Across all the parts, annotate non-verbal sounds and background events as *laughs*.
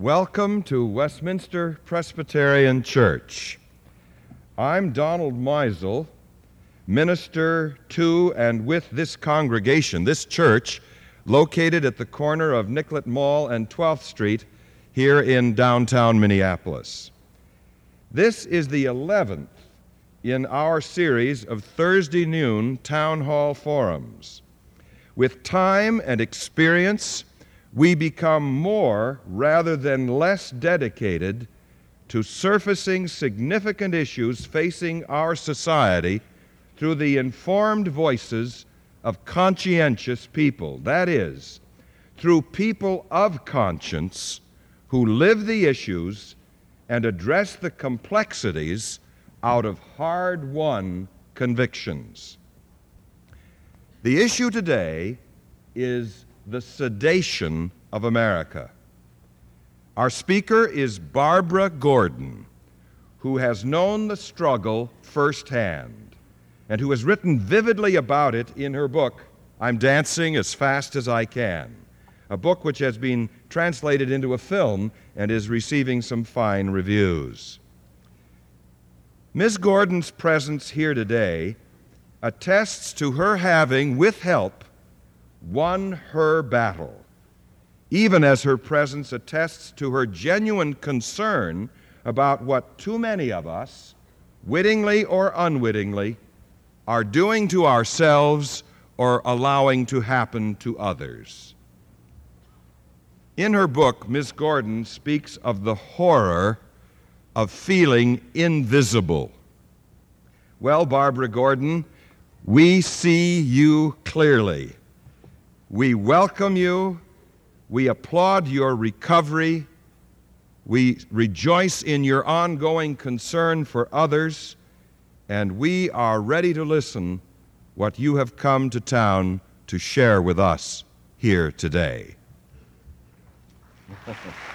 Welcome to Westminster Presbyterian Church. I'm Donald Meisel, minister to and with this congregation, this church, located at the corner of Nicollet Mall and 12th Street here in downtown Minneapolis. This is the 11th in our series of Thursday noon town hall forums. With time and experience, we become more rather than less dedicated to surfacing significant issues facing our society through the informed voices of conscientious people. That is, through people of conscience who live the issues and address the complexities out of hard won convictions. The issue today is the sedation of America. Our speaker is Barbara Gordon, who has known the struggle firsthand and who has written vividly about it in her book, I'm Dancing as Fast as I Can, a book which has been translated into a film and is receiving some fine reviews. Ms. Gordon's presence here today attests to her having, with help, won her battle, even as her presence attests to her genuine concern about what too many of us, wittingly or unwittingly, are doing to ourselves or allowing to happen to others. In her book, Miss Gordon speaks of the horror of feeling invisible. Well, Barbara Gordon, we see you clearly. We welcome you. We applaud your recovery. We rejoice in your ongoing concern for others. And we are ready to listen what you have come to town to share with us here today. *laughs*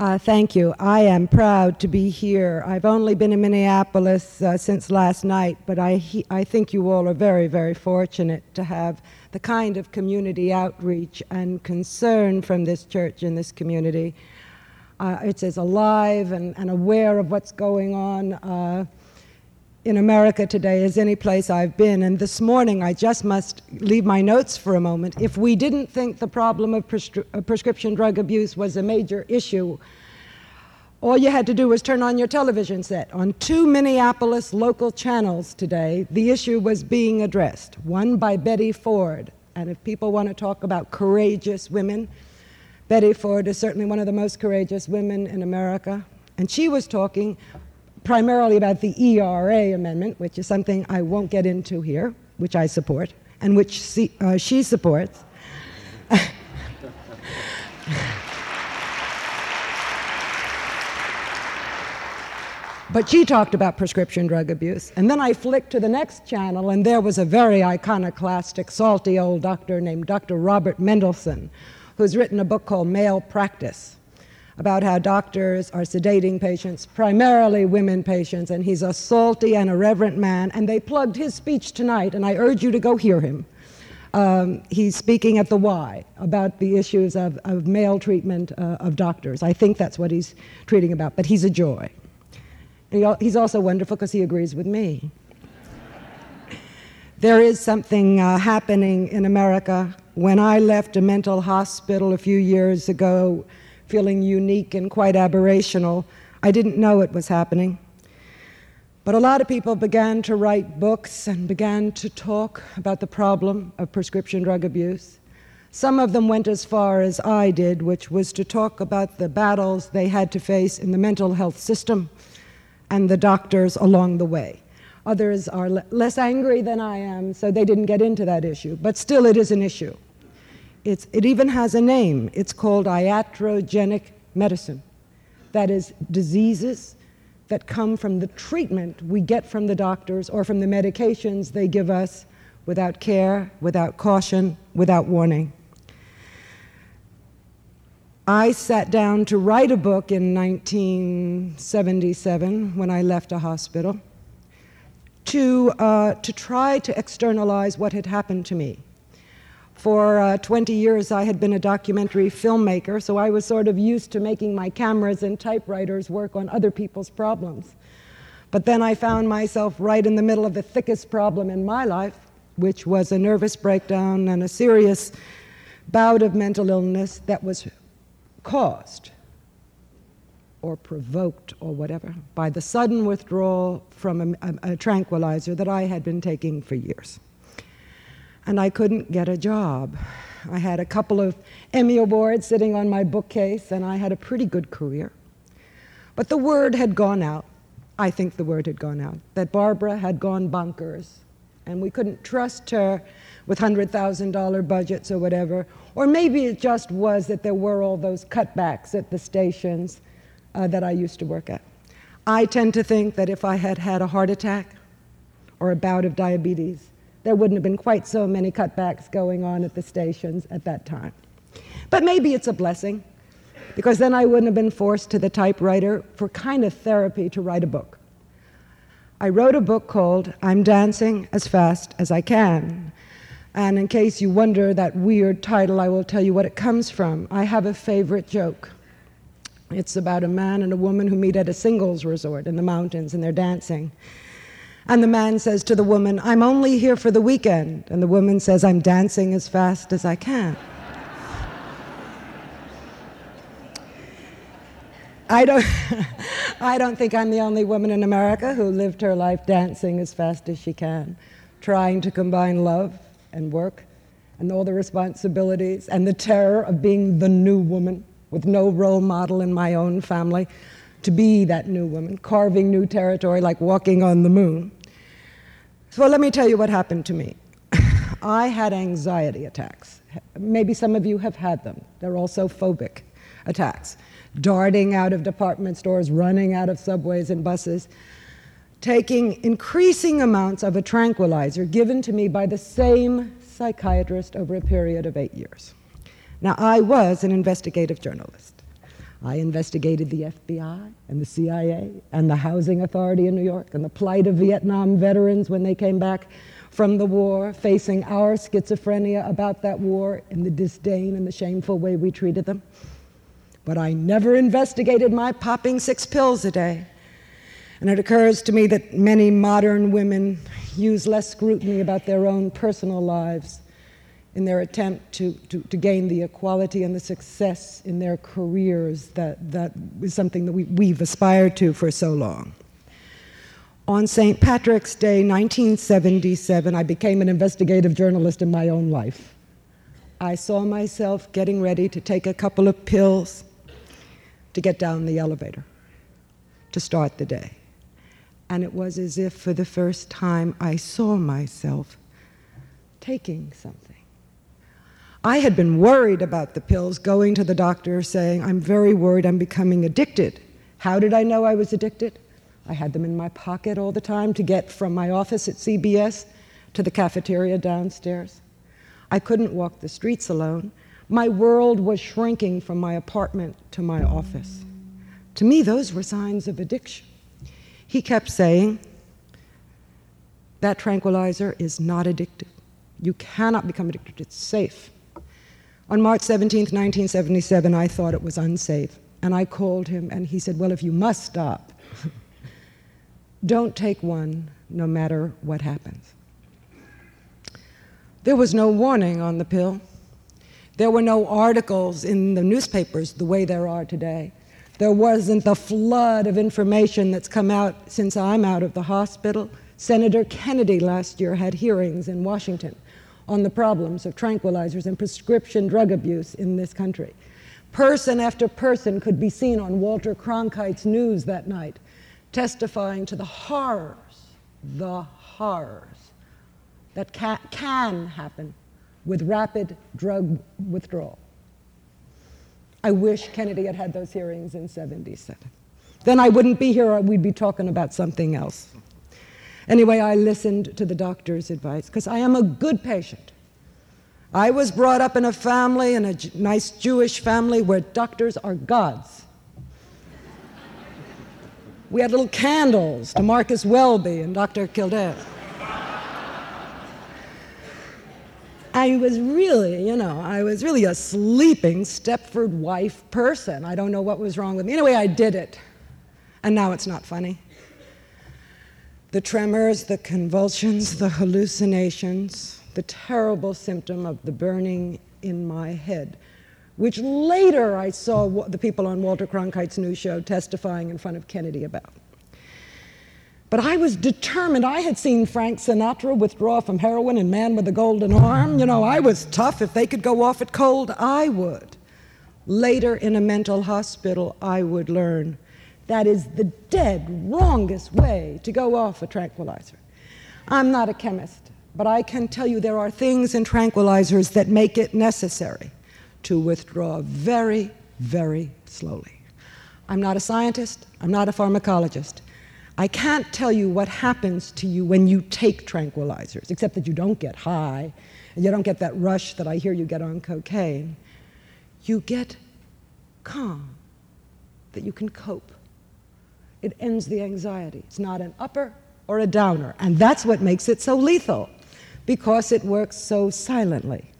Uh, thank you. I am proud to be here. I've only been in Minneapolis uh, since last night, but I, he- I think you all are very, very fortunate to have the kind of community outreach and concern from this church in this community. Uh, it's as alive and, and aware of what's going on uh, in America today as any place I've been. And this morning, I just must leave my notes for a moment. If we didn't think the problem of prescri- uh, prescription drug abuse was a major issue, all you had to do was turn on your television set. On two Minneapolis local channels today, the issue was being addressed. One by Betty Ford. And if people want to talk about courageous women, Betty Ford is certainly one of the most courageous women in America. And she was talking primarily about the ERA amendment, which is something I won't get into here, which I support, and which she, uh, she supports. *laughs* But she talked about prescription drug abuse. And then I flicked to the next channel, and there was a very iconoclastic, salty old doctor named Dr. Robert Mendelsohn, who's written a book called Male Practice about how doctors are sedating patients, primarily women patients, and he's a salty and irreverent man. And they plugged his speech tonight, and I urge you to go hear him. Um, he's speaking at the Y about the issues of, of male treatment uh, of doctors. I think that's what he's treating about, but he's a joy. He, he's also wonderful because he agrees with me. there is something uh, happening in America. When I left a mental hospital a few years ago, feeling unique and quite aberrational, I didn't know it was happening. But a lot of people began to write books and began to talk about the problem of prescription drug abuse. Some of them went as far as I did, which was to talk about the battles they had to face in the mental health system and the doctors along the way. Others are le- less angry than I am, so they didn't get into that issue. But still, it is an issue. It's, it even has a name. It's called iatrogenic medicine. That is, diseases that come from the treatment we get from the doctors or from the medications they give us without care, without caution, without warning. I sat down to write a book in 1977 when I left a hospital. to, uh, to try to externalize what had happened to me. For uh, 20 years, I had been a documentary filmmaker, so I was sort of used to making my cameras and typewriters work on other people's problems. But then I found myself right in the middle of the thickest problem in my life, which was a nervous breakdown and a serious bout of mental illness that was caused or provoked or whatever by the sudden withdrawal from a, a, a tranquilizer that I had been taking for years and I couldn't get a job. I had a couple of Emmy Awards sitting on my bookcase, and I had a pretty good career. But the word had gone out, I think the word had gone out, that Barbara had gone bonkers, and we couldn't trust her with $100,000 budgets or whatever. Or maybe it just was that there were all those cutbacks at the stations uh, that I used to work at. I tend to think that if I had had a heart attack or a bout of diabetes, there wouldn't have been quite so many cutbacks going on at the stations at that time. But maybe it's a blessing, because then I wouldn't have been forced to the typewriter for kind of therapy to write a book. I wrote a book called I'm Dancing as Fast as I Can. And in case you wonder that weird title, I will tell you what it comes from. I have a favorite joke. It's about a man and a woman who meet at a singles resort in the mountains and they're dancing. And the man says to the woman, I'm only here for the weekend. And the woman says, I'm dancing as fast as I can. I don't, *laughs* I don't think I'm the only woman in America who lived her life dancing as fast as she can, trying to combine love and work and all the responsibilities and the terror of being the new woman with no role model in my own family to be that new woman, carving new territory like walking on the moon. So let me tell you what happened to me. *laughs* I had anxiety attacks. Maybe some of you have had them. They're also phobic attacks. Darting out of department stores, running out of subways and buses, taking increasing amounts of a tranquilizer given to me by the same psychiatrist over a period of eight years. Now, I was an investigative journalist. I investigated the FBI and the CIA and the Housing Authority in New York and the plight of Vietnam veterans when they came back from the war, facing our schizophrenia about that war and the disdain and the shameful way we treated them. But I never investigated my popping six pills a day. And it occurs to me that many modern women use less scrutiny about their own personal lives in their attempt to, to, to, gain the equality and the success in their careers that, that is something that we, we've aspired to for so long. On St. Patrick's Day, 1977, I became an investigative journalist in my own life. I saw myself getting ready to take a couple of pills to get down the elevator, to start the day. And it was as if for the first time I saw myself taking something. I had been worried about the pills, going to the doctor saying, I'm very worried I'm becoming addicted. How did I know I was addicted? I had them in my pocket all the time to get from my office at CBS to the cafeteria downstairs. I couldn't walk the streets alone. My world was shrinking from my apartment to my office. To me, those were signs of addiction. He kept saying, That tranquilizer is not addictive. You cannot become addicted, it's safe. On March 17, 1977, I thought it was unsafe. And I called him, and he said, Well, if you must stop, *laughs* don't take one no matter what happens. There was no warning on the pill. There were no articles in the newspapers the way there are today. There wasn't the flood of information that's come out since I'm out of the hospital. Senator Kennedy last year had hearings in Washington on the problems of tranquilizers and prescription drug abuse in this country. Person after person could be seen on Walter Cronkite's news that night testifying to the horrors, the horrors that can, can happen with rapid drug withdrawal. I wish Kennedy had had those hearings in 77. Then I wouldn't be here, we'd be talking about something else. Anyway, I listened to the doctor's advice because I am a good patient. I was brought up in a family, in a nice Jewish family, where doctors are gods. We had little candles to Marcus Welby and Dr. Kildare. I was really, you know, I was really a sleeping Stepford wife person. I don't know what was wrong with me. Anyway, I did it. And now it's not funny. The tremors, the convulsions, the hallucinations, the terrible symptom of the burning in my head, which later I saw the people on Walter Cronkite's new show testifying in front of Kennedy about. But I was determined. I had seen Frank Sinatra withdraw from heroin in Man with the Golden Arm. You know, I was tough. If they could go off it cold, I would. Later in a mental hospital, I would learn that is the dead wrongest way to go off a tranquilizer. I'm not a chemist, but I can tell you there are things in tranquilizers that make it necessary to withdraw very, very slowly. I'm not a scientist, I'm not a pharmacologist. I can't tell you what happens to you when you take tranquilizers, except that you don't get high and you don't get that rush that I hear you get on cocaine. You get calm, that you can cope. It ends the anxiety. It's not an upper or a downer. And that's what makes it so lethal, because it works so silently.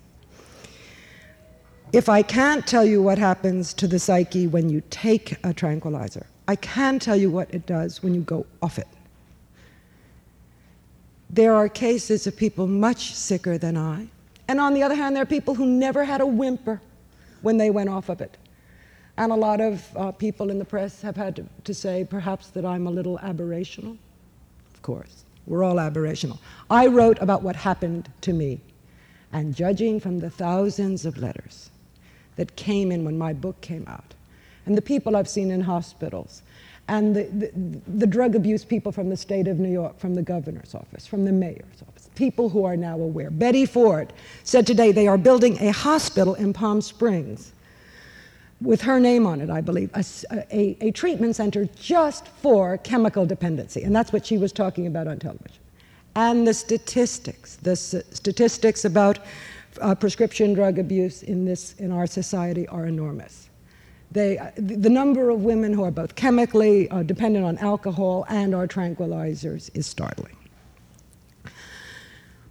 If I can't tell you what happens to the psyche when you take a tranquilizer, I can tell you what it does when you go off it. There are cases of people much sicker than I. And on the other hand, there are people who never had a whimper when they went off of it. And a lot of uh, people in the press have had to, to say perhaps that I'm a little aberrational. Of course, we're all aberrational. I wrote about what happened to me. And judging from the thousands of letters that came in when my book came out, and the people I've seen in hospitals, and the, the, the, drug abuse people from the state of New York, from the governor's office, from the mayor's office, people who are now aware. Betty Ford said today they are building a hospital in Palm Springs with her name on it, I believe, a, a, a treatment center just for chemical dependency. And that's what she was talking about on television. And the statistics, the statistics about uh, prescription drug abuse in, this, in our society are enormous. They, the number of women who are both chemically uh, dependent on alcohol and our tranquilizers is startling.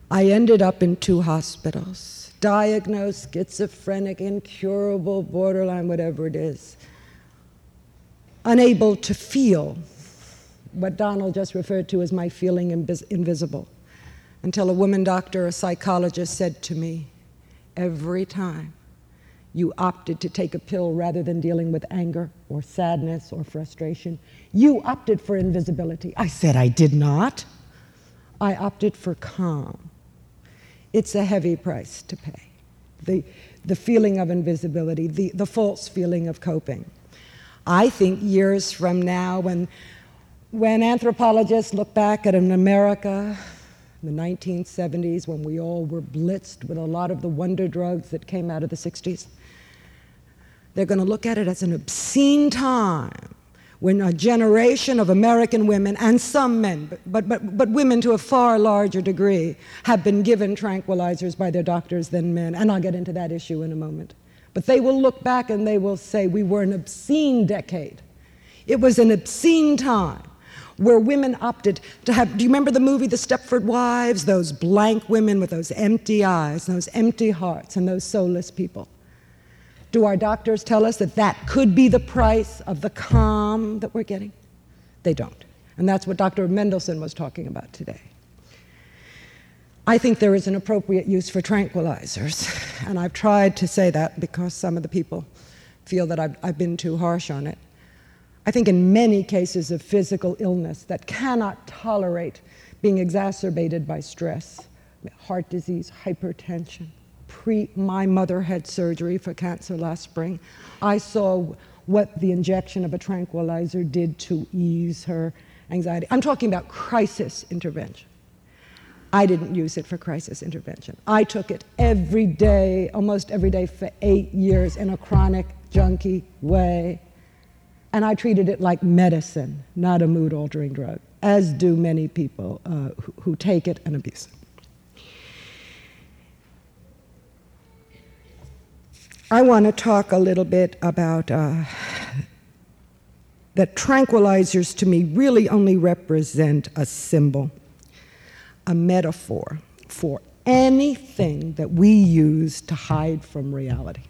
I ended up in two hospitals, diagnosed schizophrenic, incurable, borderline, whatever it is, unable to feel what Donald just referred to as my feeling invis- invisible, until a woman doctor, a psychologist, said to me, every time you opted to take a pill rather than dealing with anger or sadness or frustration. You opted for invisibility. I said, I did not. I opted for calm. It's a heavy price to pay. The, the feeling of invisibility, the, the false feeling of coping. I think years from now, when, when anthropologists look back at an America in the 1970s, when we all were blitzed with a lot of the wonder drugs that came out of the 60s, they're going to look at it as an obscene time when a generation of American women, and some men, but, but, but, women to a far larger degree, have been given tranquilizers by their doctors than men. And I'll get into that issue in a moment. But they will look back and they will say, We were an obscene decade. It was an obscene time where women opted to have. Do you remember the movie The Stepford Wives? Those blank women with those empty eyes, those empty hearts, and those soulless people. Do our doctors tell us that that could be the price of the calm that we're getting? They don't. And that's what Dr. Mendelsohn was talking about today. I think there is an appropriate use for tranquilizers, and I've tried to say that because some of the people feel that I've, I've been too harsh on it. I think in many cases of physical illness that cannot tolerate being exacerbated by stress, heart disease, hypertension, pre my mother had surgery for cancer last spring. I saw what the injection of a tranquilizer did to ease her anxiety. I'm talking about crisis intervention. I didn't use it for crisis intervention. I took it every day, almost every day for eight years in a chronic, junky way. And I treated it like medicine, not a mood altering drug, as do many people uh, who, who take it and abuse it. I want to talk a little bit about uh, that tranquilizers to me really only represent a symbol, a metaphor for anything that we use to hide from reality.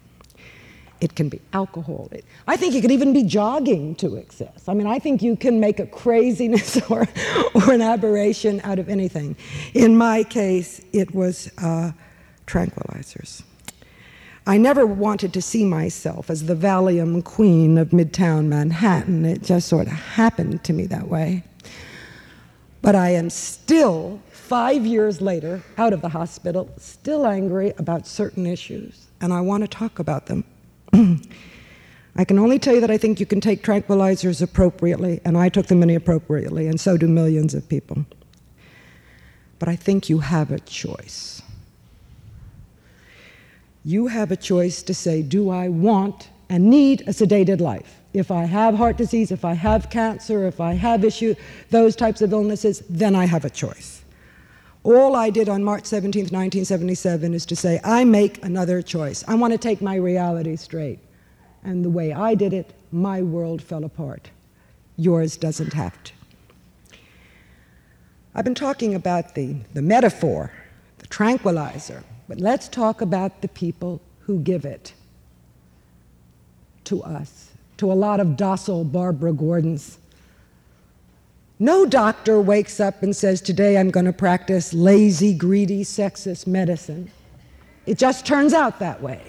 It can be alcohol. It, I think it could even be jogging to excess. I mean, I think you can make a craziness *laughs* or, or an aberration out of anything. In my case, it was uh, tranquilizers. I never wanted to see myself as the Valium queen of Midtown Manhattan. It just sort of happened to me that way. But I am still, five years later, out of the hospital, still angry about certain issues, and I want to talk about them. *clears throat* I can only tell you that I think you can take tranquilizers appropriately, and I took them inappropriately, and so do millions of people. But I think you have a choice. You have a choice to say, Do I want and need a sedated life? If I have heart disease, if I have cancer, if I have issue, those types of illnesses, then I have a choice. All I did on March 17, 1977 is to say, I make another choice. I want to take my reality straight. And the way I did it, my world fell apart. Yours doesn't have to. I've been talking about the, the metaphor, the tranquilizer, but let's talk about the people who give it to us, to a lot of docile Barbara Gordons no doctor wakes up and says, Today I'm going to practice lazy, greedy, sexist medicine. It just turns out that way.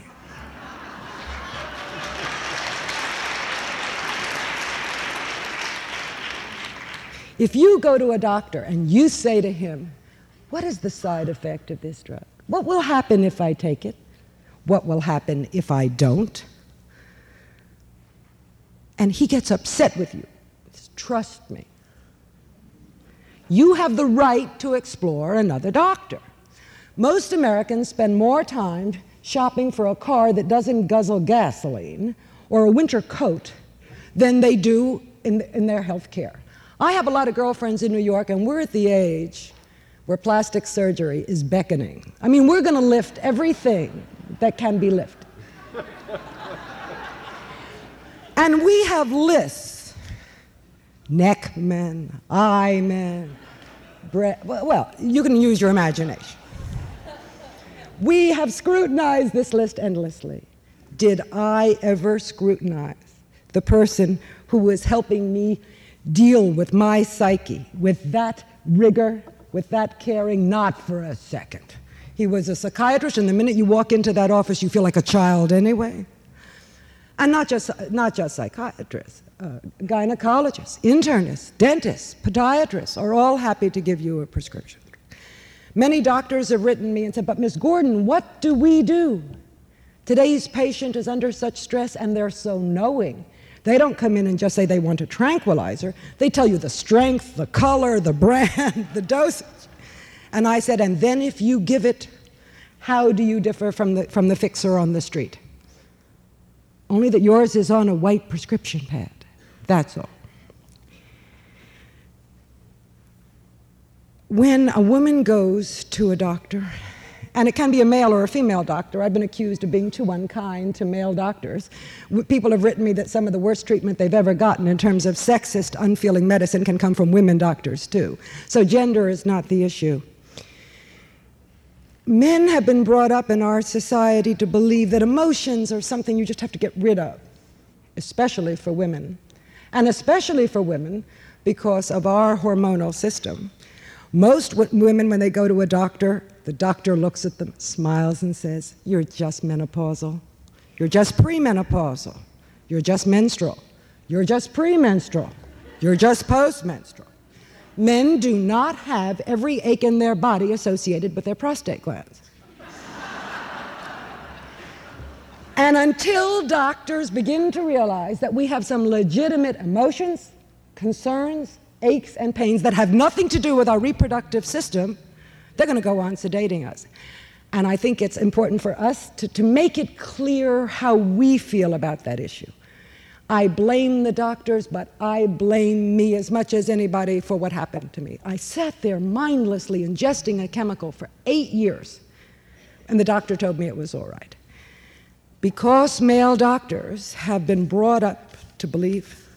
If you go to a doctor and you say to him, What is the side effect of this drug? What will happen if I take it? What will happen if I don't? And he gets upset with you. Trust me you have the right to explore another doctor. Most Americans spend more time shopping for a car that doesn't guzzle gasoline or a winter coat than they do in, in their health care. I have a lot of girlfriends in New York, and we're at the age where plastic surgery is beckoning. I mean, we're going to lift everything that can be lifted. and we have lists neck men, eye men, well, you can use your imagination. We have scrutinized this list endlessly. Did I ever scrutinize the person who was helping me deal with my psyche with that rigor, with that caring? Not for a second. He was a psychiatrist, and the minute you walk into that office, you feel like a child anyway. And not just, not just psychiatrists uh, gynecologists, internists, dentists, podiatrists are all happy to give you a prescription. Many doctors have written me and said, But Ms. Gordon, what do we do? Today's patient is under such stress and they're so knowing. They don't come in and just say they want a tranquilizer. They tell you the strength, the color, the *laughs* brand, the dosage. And I said, And then if you give it, how do you differ from the, from the fixer on the street? Only that yours is on a white prescription pad. That's all. When a woman goes to a doctor, and it can be a male or a female doctor. I've been accused of being too unkind to male doctors. People have written me that some of the worst treatment they've ever gotten in terms of sexist, unfeeling medicine can come from women doctors, too. So gender is not the issue. Men have been brought up in our society to believe that emotions are something you just have to get rid of, especially for women and especially for women because of our hormonal system. Most women, when they go to a doctor, the doctor looks at them, smiles, and says, You're just menopausal. You're just premenopausal. You're just menstrual. You're just premenstrual. You're just postmenstrual. Men do not have every ache in their body associated with their prostate glands. *laughs* And until doctors begin to realize that we have some legitimate emotions, concerns, aches, and pains that have nothing to do with our reproductive system, they're going to go on sedating us. And I think it's important for us to, to make it clear how we feel about that issue. I blame the doctors, but I blame me as much as anybody for what happened to me. I sat there mindlessly ingesting a chemical for eight years, and the doctor told me it was all right. Because male doctors have been brought up to believe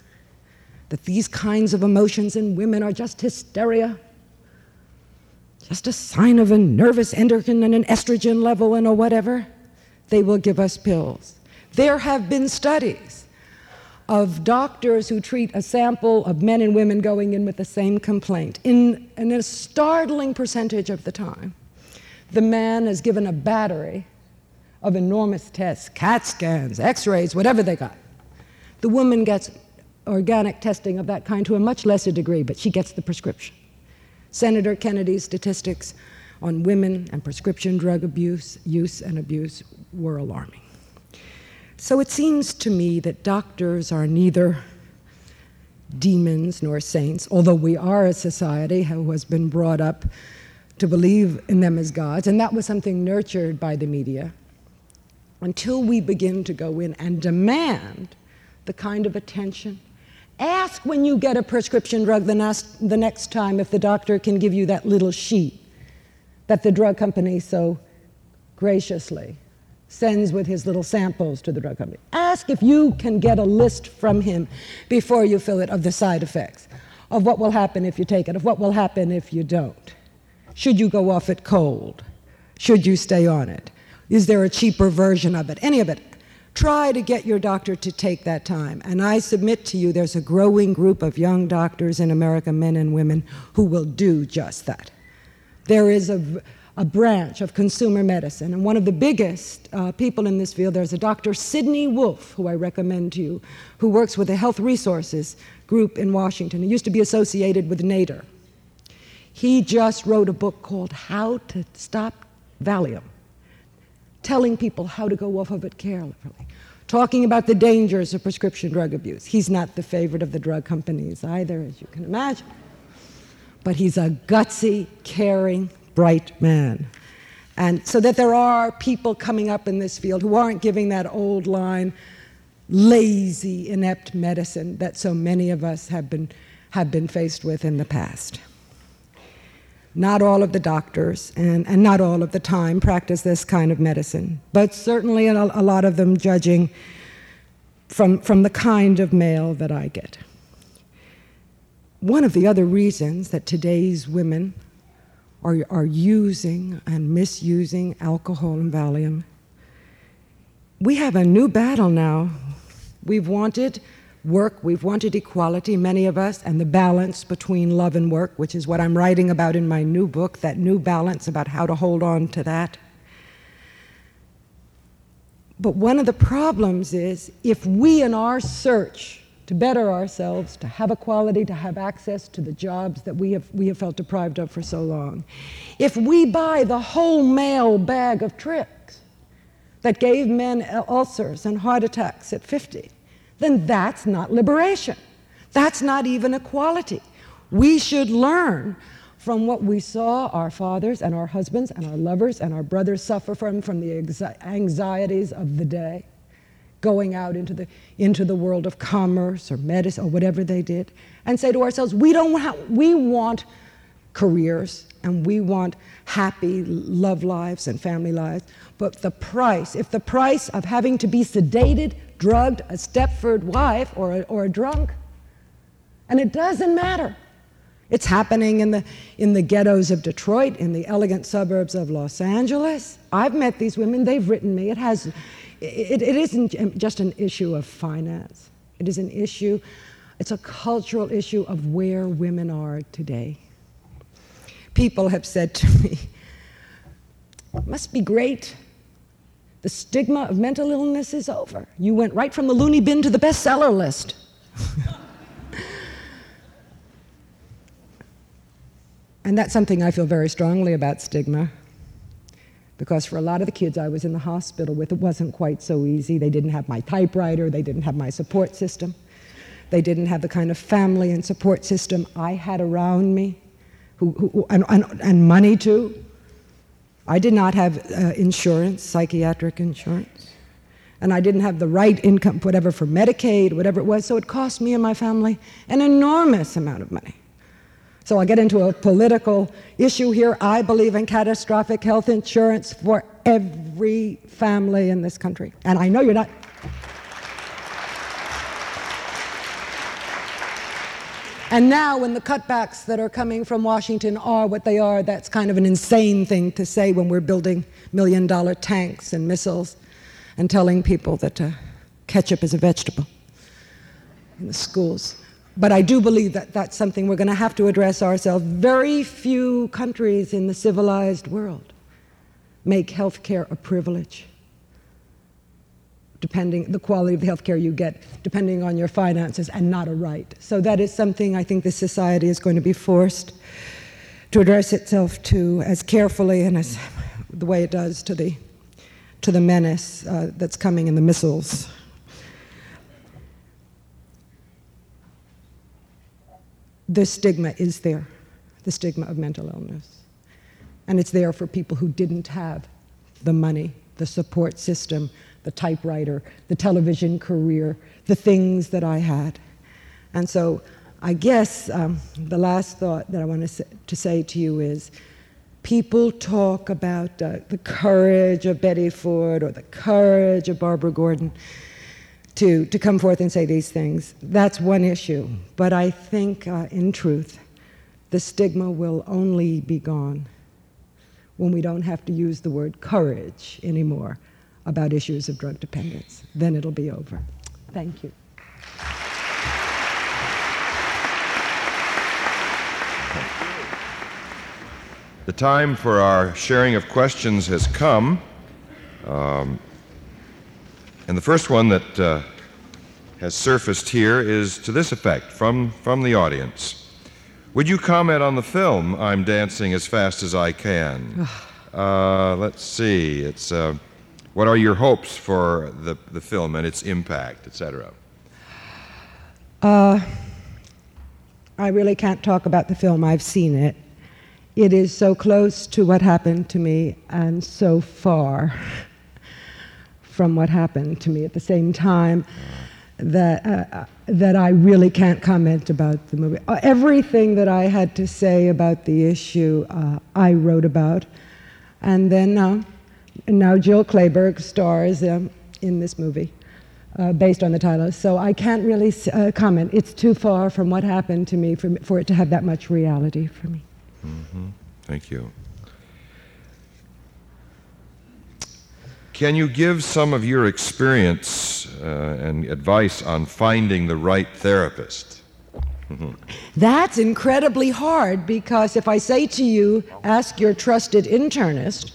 that these kinds of emotions in women are just hysteria, just a sign of a nervous endocrine and an estrogen level and or whatever, they will give us pills. There have been studies of doctors who treat a sample of men and women going in with the same complaint. In, in a startling percentage of the time, the man is given a battery of enormous tests CAT scans, x rays, whatever they got. The woman gets organic testing of that kind to a much lesser degree, but she gets the prescription. Senator Kennedy's statistics on women and prescription drug abuse, use and abuse were alarming. So it seems to me that doctors are neither demons nor saints, although we are a society who has been brought up to believe in them as gods, and that was something nurtured by the media, until we begin to go in and demand the kind of attention. Ask when you get a prescription drug the next, the next time if the doctor can give you that little sheet that the drug company so graciously sends with his little samples to the drug company. Ask if you can get a list from him before you fill it of the side effects, of what will happen if you take it, of what will happen if you don't. Should you go off it cold? Should you stay on it? Is there a cheaper version of it? Any of it. Try to get your doctor to take that time. And I submit to you there's a growing group of young doctors in America, men and women, who will do just that. There is a, a branch of consumer medicine, and one of the biggest uh, people in this field, there's a Dr. Sidney Wolfe, who I recommend to you, who works with the Health Research Group in Washington. He used to be associated with NADER. He just wrote a book called How to Stop Valium telling people how to go off of it carefully, talking about the dangers of prescription drug abuse. He's not the favorite of the drug companies either, as you can imagine. But he's a gutsy, caring, bright man. And so that there are people coming up in this field who aren't giving that old line, lazy, inept medicine that so many of us have been, have been faced with in the past. Not all of the doctors and, and not all of the time practice this kind of medicine, but certainly a, a lot of them judging from, from the kind of mail that I get. One of the other reasons that today's women are, are using and misusing alcohol and Valium, we have a new battle now. We've wanted work. We've wanted equality, many of us, and the balance between love and work, which is what I'm writing about in my new book, that new balance about how to hold on to that. But one of the problems is if we, in our search to better ourselves, to have equality, to have access to the jobs that we have, we have felt deprived of for so long, if we buy the whole male bag of tricks that gave men ulcers and heart attacks at 50, then that's not liberation. That's not even equality. We should learn from what we saw our fathers and our husbands and our lovers and our brothers suffer from, from the anxieties of the day, going out into the, into the world of commerce or medicine or whatever they did, and say to ourselves, we, don't we want careers and we want happy love lives and family lives, but the price, if the price of having to be sedated drugged, a Stepford wife, or a, or a drunk. And it doesn't matter. It's happening in the, in the ghettos of Detroit, in the elegant suburbs of Los Angeles. I've met these women, they've written me. It, has, it, it isn't just an issue of finance, it is an issue, it's a cultural issue of where women are today. People have said to me, it must be great the stigma of mental illness is over. You went right from the loony bin to the bestseller list. *laughs* and that's something I feel very strongly about stigma. Because for a lot of the kids I was in the hospital with, it wasn't quite so easy. They didn't have my typewriter, they didn't have my support system, they didn't have the kind of family and support system I had around me, who, who and, and, and money too. I did not have uh, insurance, psychiatric insurance, and I didn't have the right income, whatever, for Medicaid, whatever it was, so it cost me and my family an enormous amount of money. So I'll get into a political issue here. I believe in catastrophic health insurance for every family in this country. And I know you're not And now, when the cutbacks that are coming from Washington are what they are, that's kind of an insane thing to say when we're building million dollar tanks and missiles and telling people that uh, ketchup is a vegetable in the schools. But I do believe that that's something we're going to have to address ourselves. Very few countries in the civilized world make health care a privilege depending the quality of the health care you get depending on your finances and not a right. So that is something i think the society is going to be forced to address itself to as carefully and as the way it does to the to the menace uh, that's coming in the missiles. The stigma is there the stigma of mental illness. And it's there for people who didn't have the money the support system the typewriter, the television career, the things that I had. And so I guess um, the last thought that I want to say, to say to you is people talk about uh, the courage of Betty Ford or the courage of Barbara Gordon to, to come forth and say these things. That's one issue. But I think, uh, in truth, the stigma will only be gone when we don't have to use the word courage anymore about issues of drug dependence. Then it'll be over. Thank you. The time for our sharing of questions has come. Um, and the first one that uh, has surfaced here is to this effect from, from the audience. Would you comment on the film, I'm Dancing as Fast as I Can? *sighs* uh, let's see. It's. Uh, what are your hopes for the, the film and its impact, etc.? Uh, I really can't talk about the film. I've seen it. It is so close to what happened to me and so far *laughs* from what happened to me at the same time that, uh, that I really can't comment about the movie. Uh, everything that I had to say about the issue, uh, I wrote about. And then uh, now Jill Clayburgh stars um, in this movie. Uh, based on the title. So I can't really uh, comment. It's too far from what happened to me for, for it to have that much reality for me. Mm-hmm. Thank you. Can you give some of your experience uh, and advice on finding the right therapist? *laughs* That's incredibly hard because if I say to you, ask your trusted internist,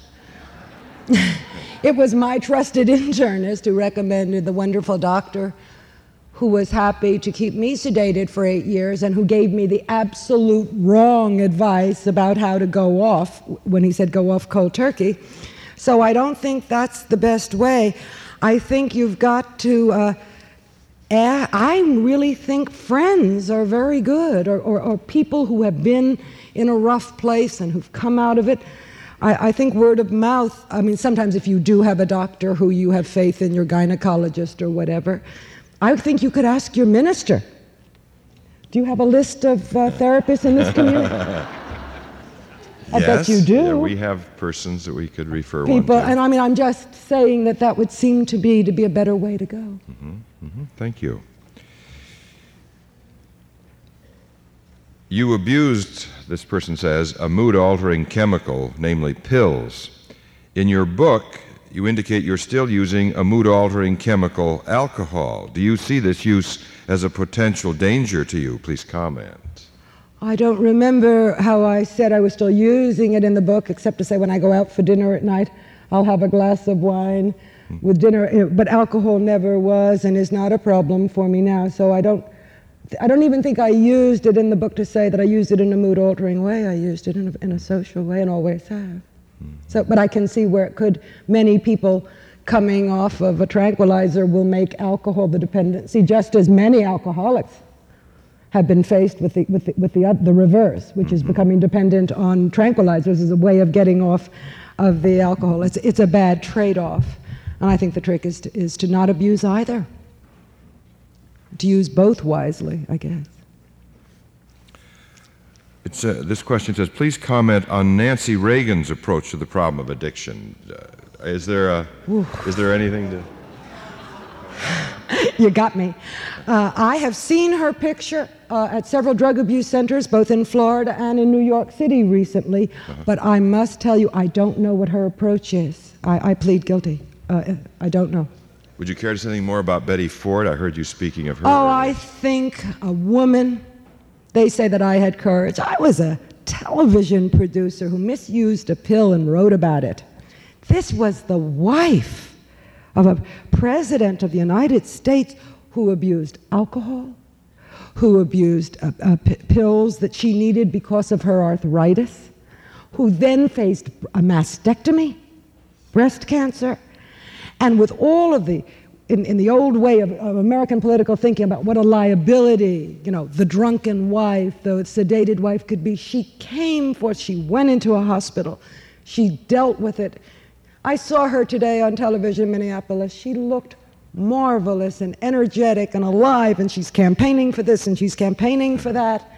*laughs* it was my trusted *laughs* internist who recommended the wonderful doctor who was happy to keep me sedated for eight years and who gave me the absolute wrong advice about how to go off when he said go off cold turkey. So I don't think that's the best way. I think you've got to. Uh, I really think friends are very good, or, or, or people who have been in a rough place and who've come out of it. I, I, think word of mouth, I mean, sometimes if you do have a doctor who you have faith in, your gynecologist or whatever, I think you could ask your minister. Do you have a list of uh, therapists in this community? *laughs* I yes, bet you do. Yeah, we have persons that we could refer People, and I mean, I'm just saying that that would seem to be to be a better way to go. Mm-hmm, mm-hmm. Thank you. You abused, this person says, a mood altering chemical, namely pills. In your book, you indicate you're still using a mood altering chemical, alcohol. Do you see this use as a potential danger to you? Please comment. I don't remember how I said I was still using it in the book, except to say when I go out for dinner at night, I'll have a glass of wine with dinner. But alcohol never was and is not a problem for me now, so I don't I don't even think I used it in the book to say that I used it in a mood altering way. I used it in a, in a social way and always have. So, but I can see where it could, many people coming off of a tranquilizer will make alcohol the dependency, just as many alcoholics have been faced with the, with the, with the, uh, the reverse, which mm-hmm. is becoming dependent on tranquilizers as a way of getting off of the alcohol. It's, it's a bad trade off. And I think the trick is to, is to not abuse either to use both wisely, I guess. It's, uh, this question says, please comment on Nancy Reagan's approach to the problem of addiction. Uh, is, there a, is there anything to. *laughs* you got me. Uh, I have seen her picture uh, at several drug abuse centers, both in Florida and in New York City recently, uh-huh. but I must tell you, I don't know what her approach is. I, I plead guilty. Uh, I don't know. Would you care to say anything more about Betty Ford? I heard you speaking of her. Oh, I think a woman. They say that I had courage. I was a television producer who misused a pill and wrote about it. This was the wife of a president of the United States who abused alcohol, who abused uh, uh, pills that she needed because of her arthritis, who then faced a mastectomy, breast cancer, and with all of the in, in the old way of, of, American political thinking about what a liability, you know, the drunken wife, the sedated wife could be, she came forth, she went into a hospital, she dealt with it, I saw her today on television in Minneapolis. She looked marvelous and energetic and alive, and she's campaigning for this and she's campaigning for that.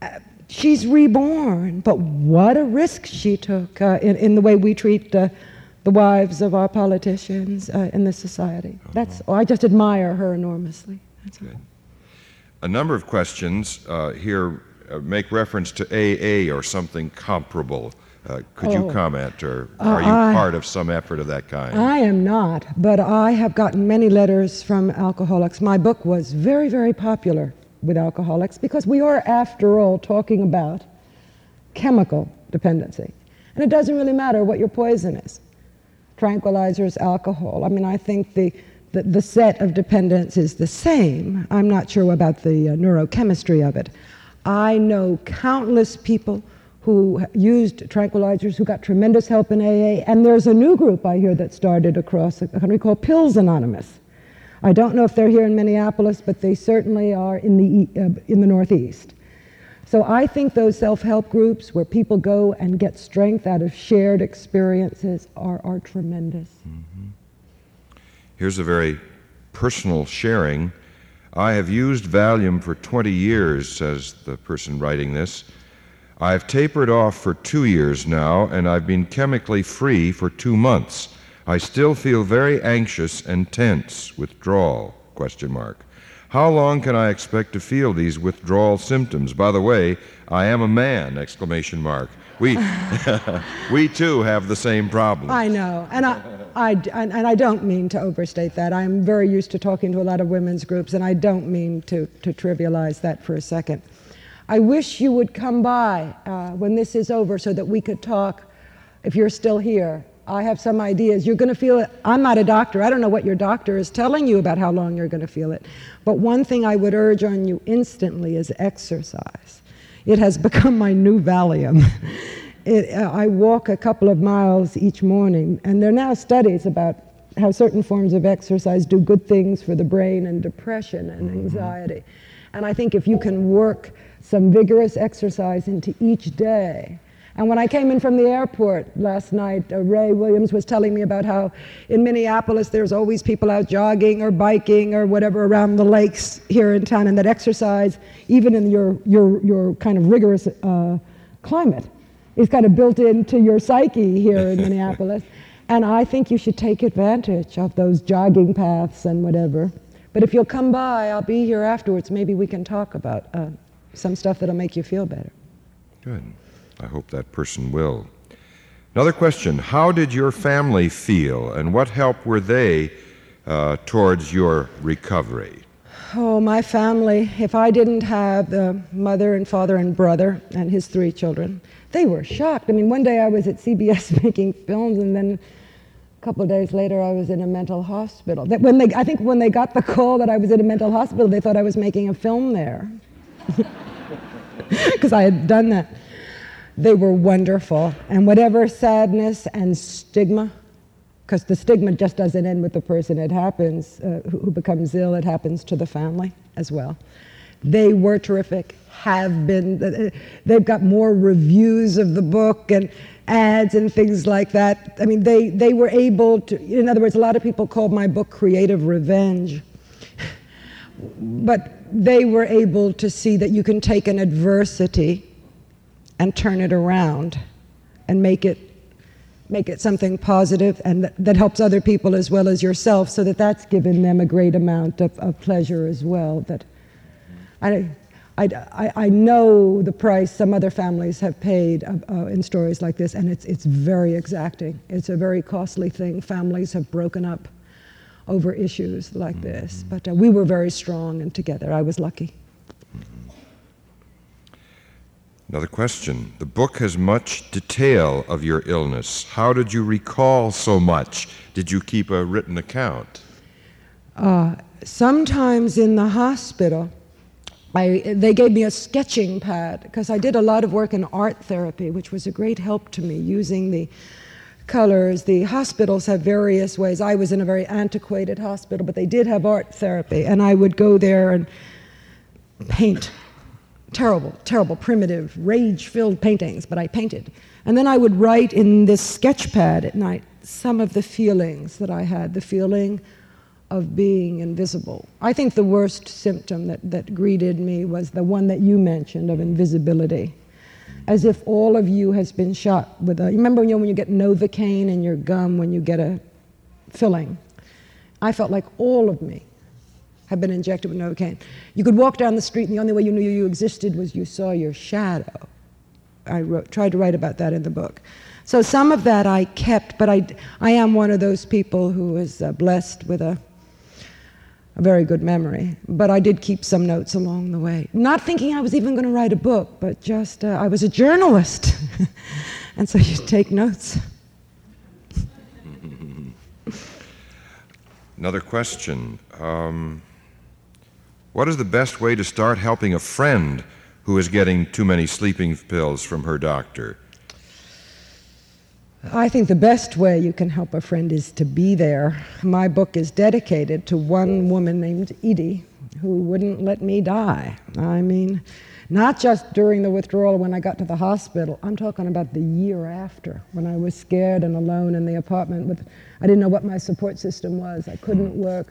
Uh, she's reborn, but what a risk she took uh, in, in, the way we treat uh, the wives of our politicians uh, in this society. That's, oh, I just admire her enormously. That's Good. A number of questions uh, here uh, make reference to AA or something comparable. Uh, could oh. you comment, or uh, are you I, part of some effort of that kind? I am not, but I have gotten many letters from alcoholics. My book was very, very popular with alcoholics because we are, after all, talking about chemical dependency. And it doesn't really matter what your poison is tranquilizers, alcohol. I mean, I think the, the, the set of dependence is the same. I'm not sure about the uh, neurochemistry of it. I know countless people who used tranquilizers, who got tremendous help in AA. And there's a new group I hear that started across the country called Pills Anonymous. I don't know if they're here in Minneapolis, but they certainly are in the, uh, in the Northeast. So I think those self-help groups where people go and get strength out of shared experiences are, are tremendous. Mm-hmm. Here's a very personal sharing. I have used Valium for 20 years, says the person writing this. I've tapered off for two years now, and I've been chemically free for two months. I still feel very anxious and tense. Withdrawal? Question mark. How long can I expect to feel these withdrawal symptoms? By the way, I am a man! Exclamation mark. We, *laughs* we too have the same problem. I know, and I, I, and, I don't mean to overstate that. I'm very used to talking to a lot of women's groups, and I don't mean to, to trivialize that for a second. I wish you would come by uh, when this is over so that we could talk if you're still here. I have some ideas. You're going to feel it. I'm not a doctor. I don't know what your doctor is telling you about how long you're going to feel it. But one thing I would urge on you instantly is exercise. It has *laughs* become my new Valium. *laughs* It, uh, I walk a couple of miles each morning, and there are now studies about how certain forms of exercise do good things for the brain and depression and mm-hmm. anxiety. And I think if you can work some vigorous exercise into each day. And when I came in from the airport last night, uh, Ray Williams was telling me about how in Minneapolis there's always people out jogging or biking or whatever around the lakes here in town, and that exercise, even in your, your, your kind of rigorous uh, climate, is kind of built into your psyche here in *laughs* Minneapolis. And I think you should take advantage of those jogging paths and whatever. But if you'll come by, I'll be here afterwards. Maybe we can talk about uh, some stuff that'll make you feel better. Good. I hope that person will. Another question How did your family feel, and what help were they uh, towards your recovery? Oh, my family, if I didn't have the mother and father and brother and his three children, they were shocked. I mean, one day I was at CBS *laughs* making films, and then a couple of days later I was in a mental hospital. That when they, I think when they got the call that I was in a mental hospital, they thought I was making a film there *laughs* because I had done that. They were wonderful. And whatever sadness and stigma, because the stigma just doesn't end with the person, it happens, uh, who, becomes ill, it happens to the family as well. They were terrific, have been. Uh, they've got more reviews of the book and ads and things like that. I mean, they, they were able to, in other words, a lot of people called my book Creative Revenge. But they were able to see that you can take an adversity and turn it around and make it make it something positive and that, that helps other people as well as yourself, so that that's given them a great amount of, of pleasure as well. That I, I, I, know the price some other families have paid uh, in stories like this, and it's, it's very exacting. It's a very costly thing. Families have broken up over issues like mm-hmm. this, but uh, we were very strong and together. I was lucky. Another question. The book has much detail of your illness. How did you recall so much? Did you keep a written account? Uh, sometimes in the hospital, I, they gave me a sketching pad because I did a lot of work in art therapy, which was a great help to me using the colors. The hospitals have various ways. I was in a very antiquated hospital, but they did have art therapy, and I would go there and paint terrible, terrible, primitive, rage filled paintings, but I painted. And then I would write in this sketch pad at night some of the feelings that I had the feeling of being invisible. I think the worst symptom that, that greeted me was the one that you mentioned of invisibility. As if all of you has been shot with a. Remember when you, when you get Novocaine in your gum when you get a filling? I felt like all of me had been injected with Novocaine. You could walk down the street, and the only way you knew you existed was you saw your shadow. I wrote, tried to write about that in the book. So some of that I kept, but I, I am one of those people who is uh, blessed with a, a very good memory. But I did keep some notes along the way. Not thinking I was even going to write a book, but just uh, I was a journalist. *laughs* and so you take notes. *laughs* Another question. Um, what is the best way to start helping a friend who is getting too many sleeping pills from her doctor? I think the best way you can help a friend is to be there. My book is dedicated to one woman named Edie who wouldn't let me die. I mean, not just during the withdrawal when I got to the hospital, I'm talking about the year after when I was scared and alone in the apartment with I didn't know what my support system was. I couldn't hmm. work.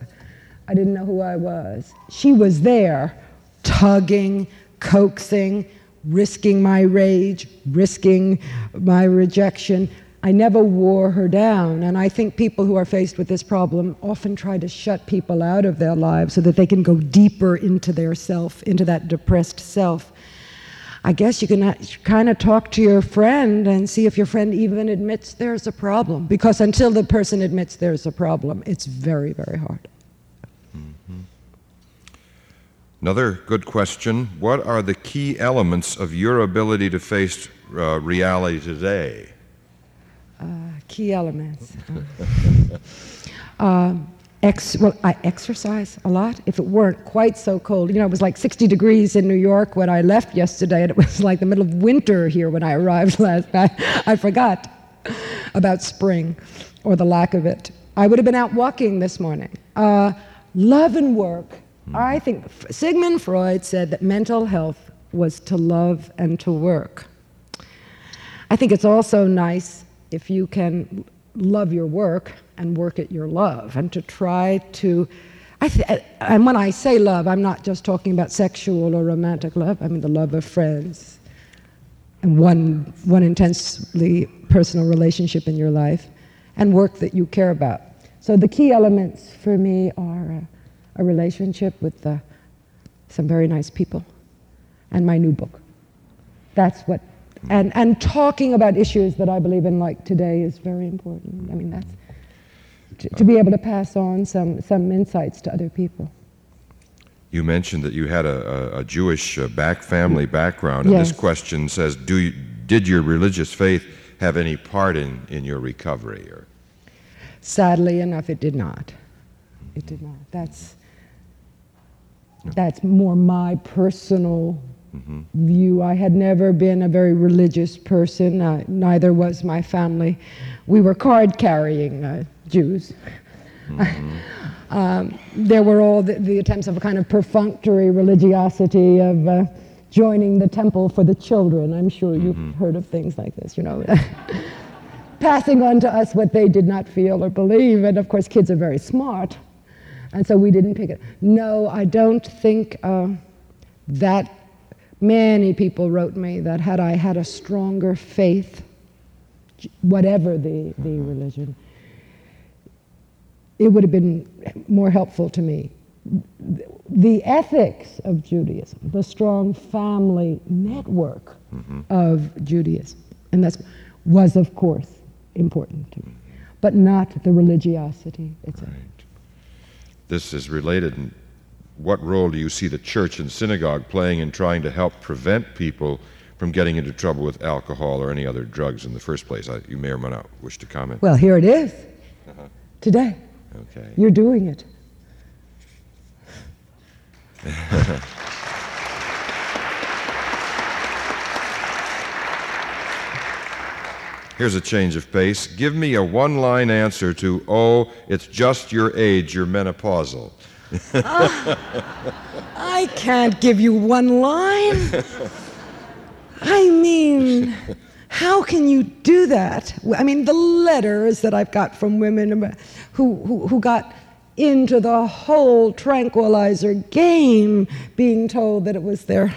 I didn't know who I was. She was there, tugging, coaxing, risking my rage, risking my rejection. I never wore her down. And I think people who are faced with this problem often try to shut people out of their lives so that they can go deeper into their self, into that depressed self. I guess you can kind of talk to your friend and see if your friend even admits there's a problem. Because until the person admits there's a problem, it's very, very hard. Another good question What are the key elements of your ability to face uh, reality today? Uh, key elements. uh, ex- well, I exercise a lot. If it weren't quite so cold, you know, it was like 60 degrees in New York when I left yesterday, and it was like the middle of winter here when I arrived *laughs* last night. I forgot about spring or the lack of it. I would have been out walking this morning. Uh, love and work I think Sigmund Freud said that mental health was to love and to work. I think it's also nice if you can love your work and work at your love and to try to th- and when I say love, I'm not just talking about sexual or romantic love. I mean the love of friends and one, one intensely personal relationship in your life and work that you care about. So the key elements for me are uh, a relationship with uh, some very nice people, and my new book. That's what, and, and talking about issues that I believe in, like today, is very important. I mean, that's to, to be able to pass on some, some insights to other people. You mentioned that you had a, a, Jewish uh, back family background, and yes. this question says, Do you, Did your religious faith have any part in, in your recovery? Or? Sadly enough, it did not. It did not. That's, that's more my personal mm-hmm. view. I had never been a very religious person, uh, neither was my family. We were card carrying uh, Jews. Mm-hmm. *laughs* um, there were all the, the, attempts of a kind of perfunctory religiosity of uh, joining the temple for the children. I'm sure you've mm-hmm. heard of things like this, you know. *laughs* Passing on to us what they did not feel or believe. And of course, kids are very smart. And so we didn't pick it. No, I don't think uh, that many people wrote me that had I had a stronger faith, whatever the, the religion, it would have been more helpful to me. The ethics of Judaism, the strong family network mm-hmm. of Judaism, and that was, of course, important to me, but not the religiosity itself. Right. This is related. What role do you see the church and synagogue playing in trying to help prevent people from getting into trouble with alcohol or any other drugs in the first place? I, you may or may not wish to comment. Well, here it is uh-huh. today. Okay. You're doing it. *laughs* Here's a change of pace. Give me a one line answer to, oh, it's just your age, you're menopausal. Uh, I can't give you one line. I mean, how can you do that? I mean, the letters that I've got from women who, who, who got into the whole tranquilizer game being told that it was their,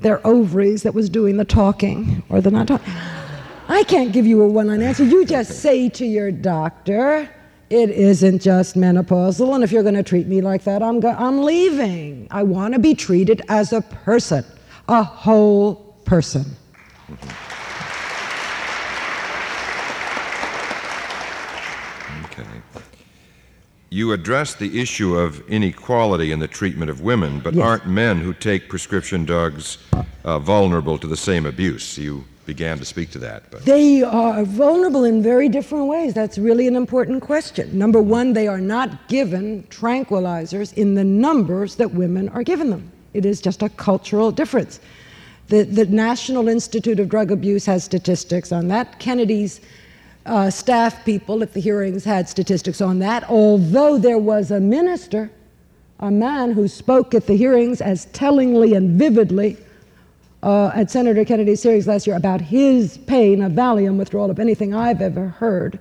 their ovaries that was doing the talking or the not talking. I can't give you a one line answer. You just say to your doctor, it isn't just menopausal, and if you're going to treat me like that, I'm, go- I'm leaving. I want to be treated as a person, a whole person. Okay. You address the issue of inequality in the treatment of women, but yes. aren't men who take prescription drugs uh, vulnerable to the same abuse? You began to speak to that. But. They are vulnerable in very different ways. That's really an important question. Number one, they are not given tranquilizers in the numbers that women are given them. It is just a cultural difference. The, the National Institute of Drug Abuse has statistics on that. Kennedy's uh, staff people at the hearings had statistics on that, although there was a minister, a man who spoke at the hearings as tellingly and vividly uh, at Senator Kennedy's hearings last year about his pain of Valium withdrawal of anything I've ever heard.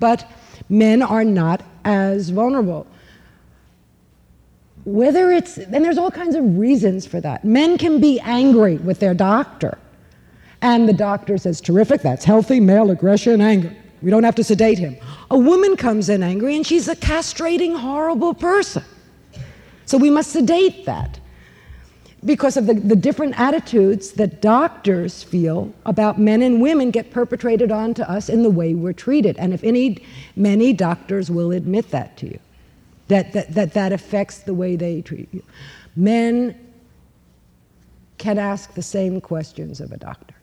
But men are not as vulnerable whether it's, and there's all kinds of reasons for that. Men can be angry with their doctor, and the doctor says, terrific, that's healthy male aggression, anger. We don't have to sedate him. A woman comes in angry, and she's a castrating, horrible person. So we must sedate that because of the, the different attitudes that doctors feel about men and women get perpetrated onto us in the way we're treated. And if any, many doctors will admit that to you that that, that, that affects the way they treat you. Men can ask the same questions of a doctor.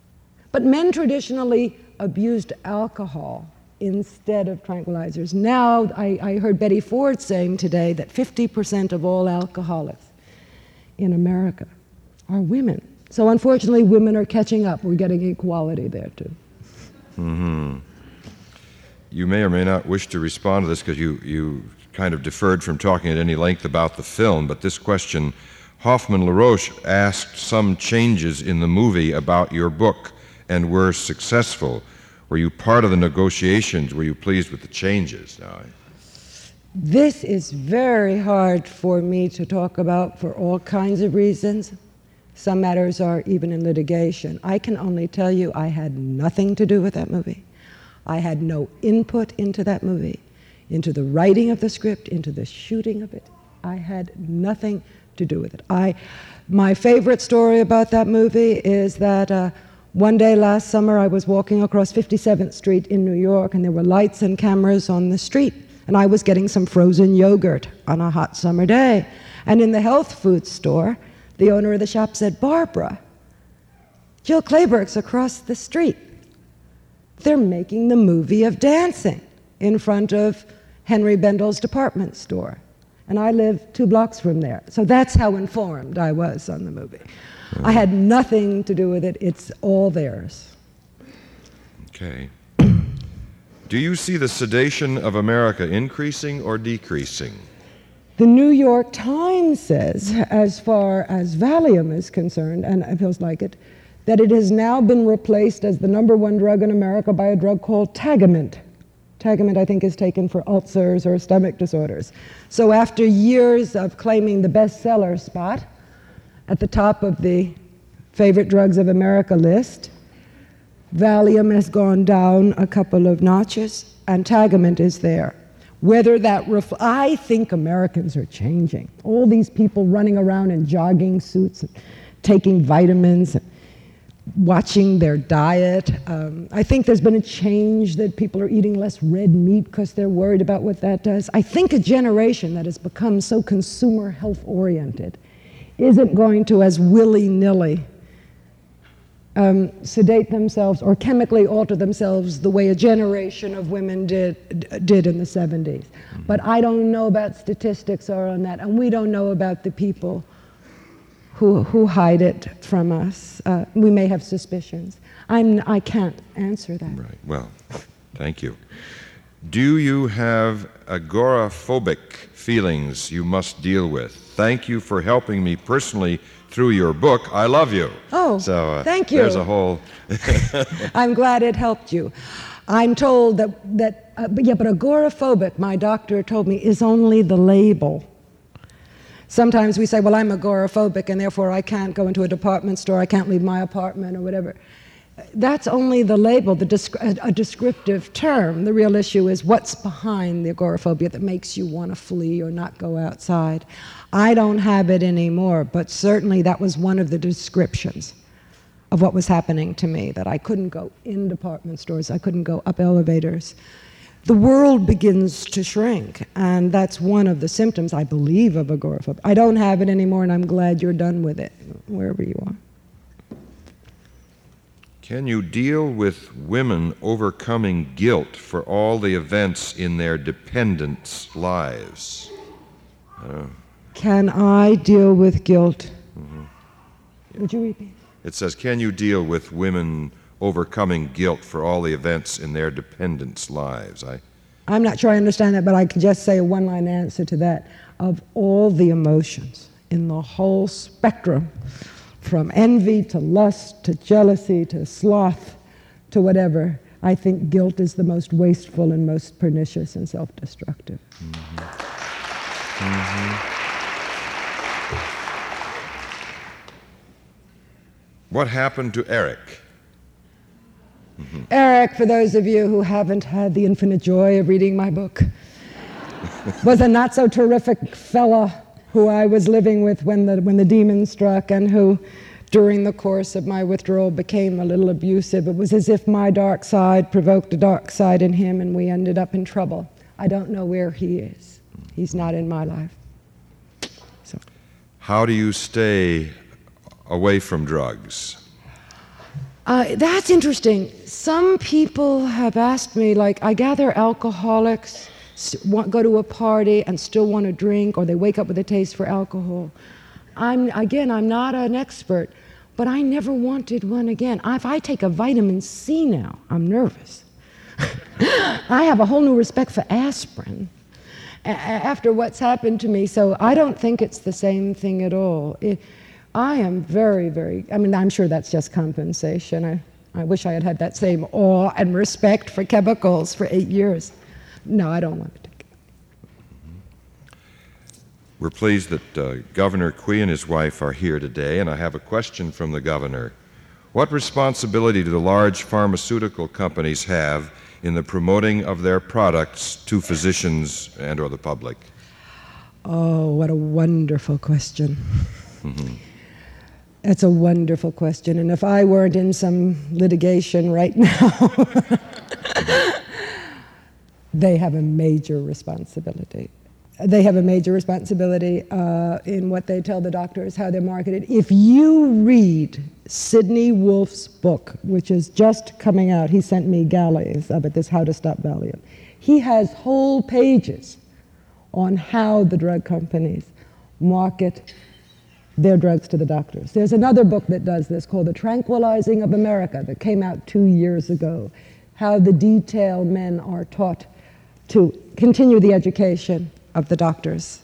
But men traditionally abused alcohol instead of tranquilizers. Now, I, I heard Betty Ford saying today that 50% of all alcoholics in America are women. So unfortunately, women are catching up. We're getting equality there too. Mm-hmm. You may or may not wish to respond to this because you, you kind of deferred from talking at any length about the film, but this question Hoffmann-La Roche asked some changes in the movie about your book and were successful. Were you part of the negotiations? Were you pleased with the changes? This is very hard for me to talk about for all kinds of reasons. Some matters are even in litigation. I can only tell you I had nothing to do with that movie. I had no input into that movie into the writing of the script, into the shooting of it. I had nothing to do with it. I, my favorite story about that movie is that uh, one day last summer I was walking across 57th Street in New York and there were lights and cameras on the street. And I was getting some frozen yogurt on a hot summer day. And in the health food store, the owner of the shop said, Barbara, Jill Clayburgh's across the street. They're making the movie of dancing in front of Henry Bendel's department store. And I live two blocks from there. So that's how informed I was on the movie. I had nothing to do with it, it's all theirs. Okay. Do you see the sedation of America increasing or decreasing? The New York Times says, as far as Valium is concerned, and it feels like it, that it has now been replaced as the number one drug in America by a drug called Tagamet. Tagamet, I think, is taken for ulcers or stomach disorders. So after years of claiming the bestseller spot at the top of the favorite drugs of America list, Valium has gone down a couple of notches, and Tagamet is there. Whether that ref- I think Americans are changing. All these people running around in jogging suits, and taking vitamins, and watching their diet. Um, I think there's been a change that people are eating less red meat because they're worried about what that does. I think a generation that has become so consumer health oriented isn't going to, as willy nilly, um, sedate themselves or chemically alter themselves the way a generation of women did, did in the 70s. But I don't know about statistics or on that, and we don't know about the people who, who hide it from us. Uh, we may have suspicions. I'm, I can't answer that. Right. Well, thank you. Do you have agoraphobic feelings you must deal with? Thank you for helping me personally through your book. I love you. Oh, so uh, thank you. There's a whole. *laughs* I'm glad it helped you. I'm told that that uh, but yeah, but agoraphobic. My doctor told me is only the label. Sometimes we say, well, I'm agoraphobic and therefore I can't go into a department store, I can't leave my apartment or whatever. That's only the label, the descri- a descriptive term. The real issue is what's behind the agoraphobia that makes you want to flee or not go outside. I don't have it anymore, but certainly that was one of the descriptions of what was happening to me that I couldn't go in department stores, I couldn't go up elevators the world begins to shrink. And that's one of the symptoms, I believe, of agoraphobia. I don't have it anymore, and I'm glad you're done with it, wherever you are. Can you deal with women overcoming guilt for all the events in their dependents' lives? Uh, Can I deal with guilt? Mm-hmm. Would you repeat? It says, Can you deal with women overcoming guilt for all the events in their dependents' lives. I, I'm not sure I understand that, but I can just say a one line answer to that. Of all the emotions in the whole spectrum, from envy to lust to jealousy to sloth to whatever, I think guilt is the most wasteful and most pernicious and self destructive. Mm-hmm. Mm-hmm. What happened to Eric? Mm-hmm. Eric, for those of you who haven't had the infinite joy of reading my book, *laughs* was a not so terrific fella who I was living with when the, when the demon struck and who, during the course of my withdrawal, became a little abusive. It was as if my dark side provoked a dark side in him and we ended up in trouble. I don't know where he is. He's not in my life. So. How do you stay away from drugs? Uh, that's interesting. Some people have asked me, like, I gather alcoholics want, go to a party and still want to drink, or they wake up with a taste for alcohol. I'm, again, I'm not an expert, but I never wanted one again. If I take a vitamin C now, I'm nervous. *laughs* I have a whole new respect for aspirin after what's happened to me, so I don't think it's the same thing at all. It, I am very, very, I mean, I'm sure that's just compensation. I, I wish I had had that same awe and respect for chemicals for eight years. No, I don't want to take it. We're pleased that uh, Governor Quie and his wife are here today, and I have a question from the governor. What responsibility do the large pharmaceutical companies have in the promoting of their products to physicians and or the public? Oh, what a wonderful question. Mm-hmm. That's a wonderful question. And if I weren't in some litigation right now, *laughs* they have a major responsibility. They have a major responsibility uh, in what they tell the doctors, how they're marketed. If you read Sidney Wolfe's book, which is just coming out, he sent me galleys of it, this How to Stop Valium. He has whole pages on how the drug companies market their drugs to the doctors. There's another book that does this called The Tranquilizing of America that came out two years ago. How the detail men are taught to continue the education of the doctors.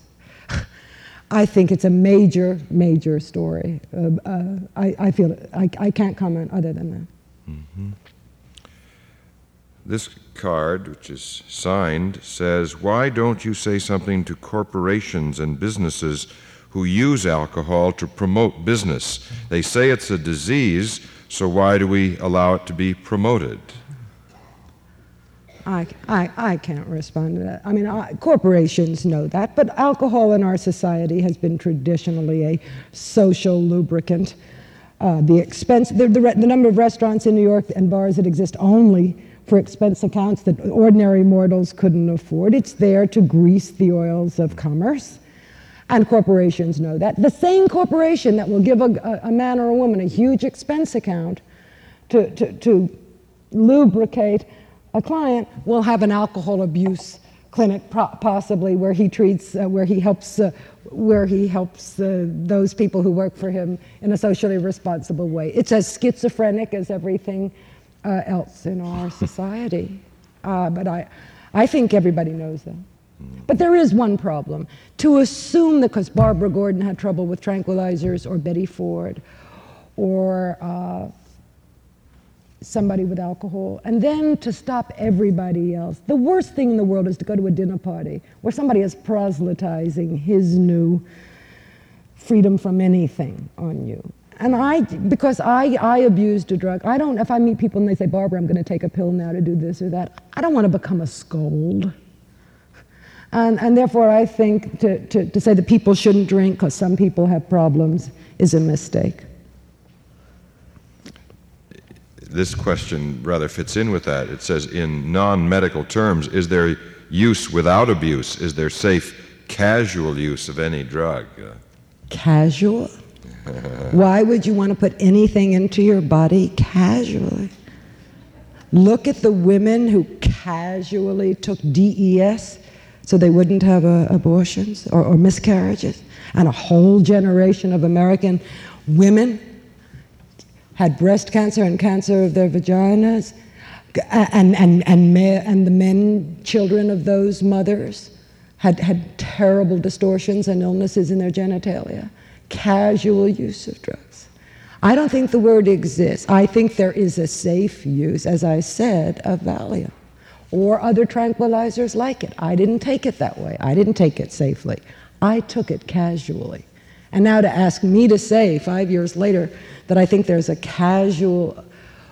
*laughs* I think it's a major, major story. Uh, uh, I, I, feel. I, I, can't comment other than that. Mm-hmm. This card, which is signed, says, Why don't you say something to corporations and businesses who use alcohol to promote business. They say it's a disease, So why do we allow it to be promoted? I, I, I can't respond to that. I mean, I, corporations know that, but alcohol in our society has been traditionally a social lubricant. Uh, the expense, the, the, the number of restaurants in New York and bars that exist only for expense accounts that ordinary mortals couldn't afford. It's there to grease the oils of commerce. And corporations know that. The same corporation that will give a, a man or a woman a huge expense account to, to, to lubricate a client will have an alcohol abuse clinic possibly where he treats uh, where he helps uh, where he helps uh, those people who work for him in a socially responsible way. It's as schizophrenic as everything uh, else in our *laughs* society. Uh, but i i think everybody knows that. But there is one problem. To assume that because barbara gordon had trouble with tranquilizers or betty ford or uh, somebody with alcohol, and then to stop everybody else. The worst thing in the world is to go to a dinner party where somebody is proselytizing his new freedom from anything on you. And I, because I, I abused a drug, I don't, if I meet people and they say, Barbara, I'm going to take a pill now to do this or that, I don't want to become a scold. And, and therefore, I think to, to, to say that people shouldn't drink because some people have problems is a mistake this question rather fits in with that. It says, in non medical terms, is there use without abuse? Is there safe, casual use of any drug? Casual? *laughs* Why would you want to put anything into your body casually? Look at the women who casually took DES so they wouldn't have uh, abortions or, or miscarriages, and a whole generation of American women had breast cancer and cancer of their vaginas, and, and, and, and the men, children of those mothers, had, had terrible distortions and illnesses in their genitalia. Casual use of drugs. I don't think the word exists. I think there is a safe use, as I said, of Valium or other tranquilizers like it. I didn't take it that way. I didn't take it safely. I took it casually. And now to ask me to say, five years later, that I think there's a casual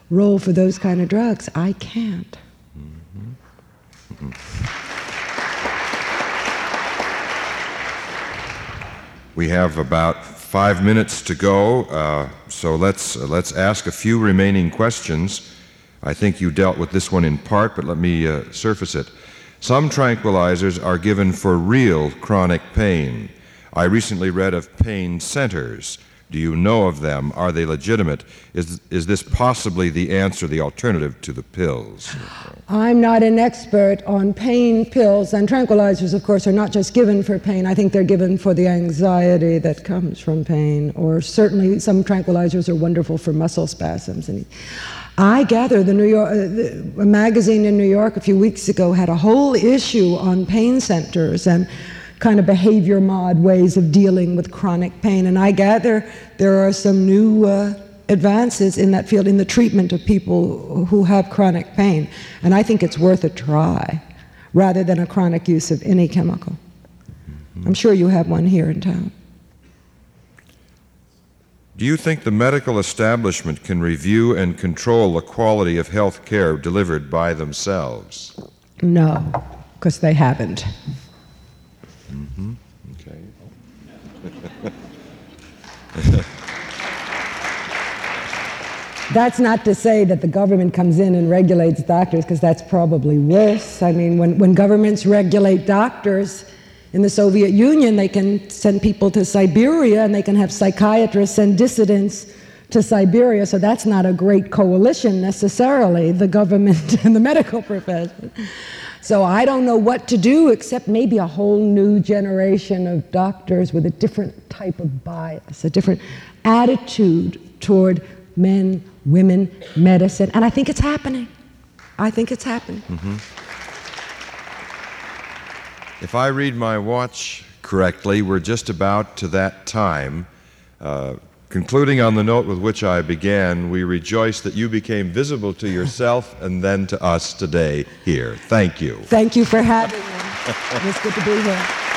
role for those kind of drugs, I can't. Mm-hmm. We have about five minutes to go, uh, so let's, uh, let's ask a few remaining questions. I think you dealt with this one in part, but let me uh, surface it. Some tranquilizers are given for real chronic pain. I recently read of pain centers. Do you know of them? Are they legitimate? Is, is this possibly the answer, the alternative to the pills? I'm not an expert on pain pills, and tranquilizers, of course, are not just given for pain. I think they're given for the anxiety that comes from pain, or certainly some tranquilizers are wonderful for muscle spasms. And I gather the New York, uh, a magazine in New York a few weeks ago had a whole issue on pain centers and kind of behavior mod ways of dealing with chronic pain. And I gather there are some new uh, advances in that field in the treatment of people who have chronic pain. And I think it's worth a try rather than a chronic use of any chemical. Mm-hmm. I'm sure you have one here in town. Do you think the medical establishment can review and control the quality of health care delivered by themselves? No, because they haven't. Mm-hmm. Okay. *laughs* That's not to say that the government comes in and regulates doctors, because that's probably worse. I mean, when, when governments regulate doctors in the Soviet Union, they can send people to Siberia and they can have psychiatrists and dissidents to Siberia. So that's not a great coalition necessarily, the government *laughs* and the medical profession. So I don't know what to do except maybe a whole new generation of doctors with a different type of bias, a different attitude toward men, women, medicine. And I think it's happening. I think it's happening. Mm-hmm. If I read my watch correctly, we're just about to that time. Uh, Concluding on the note with which I began, we rejoice that you became visible to yourself *laughs* and then to us today here. Thank you. Thank you for having me. it's good to be here.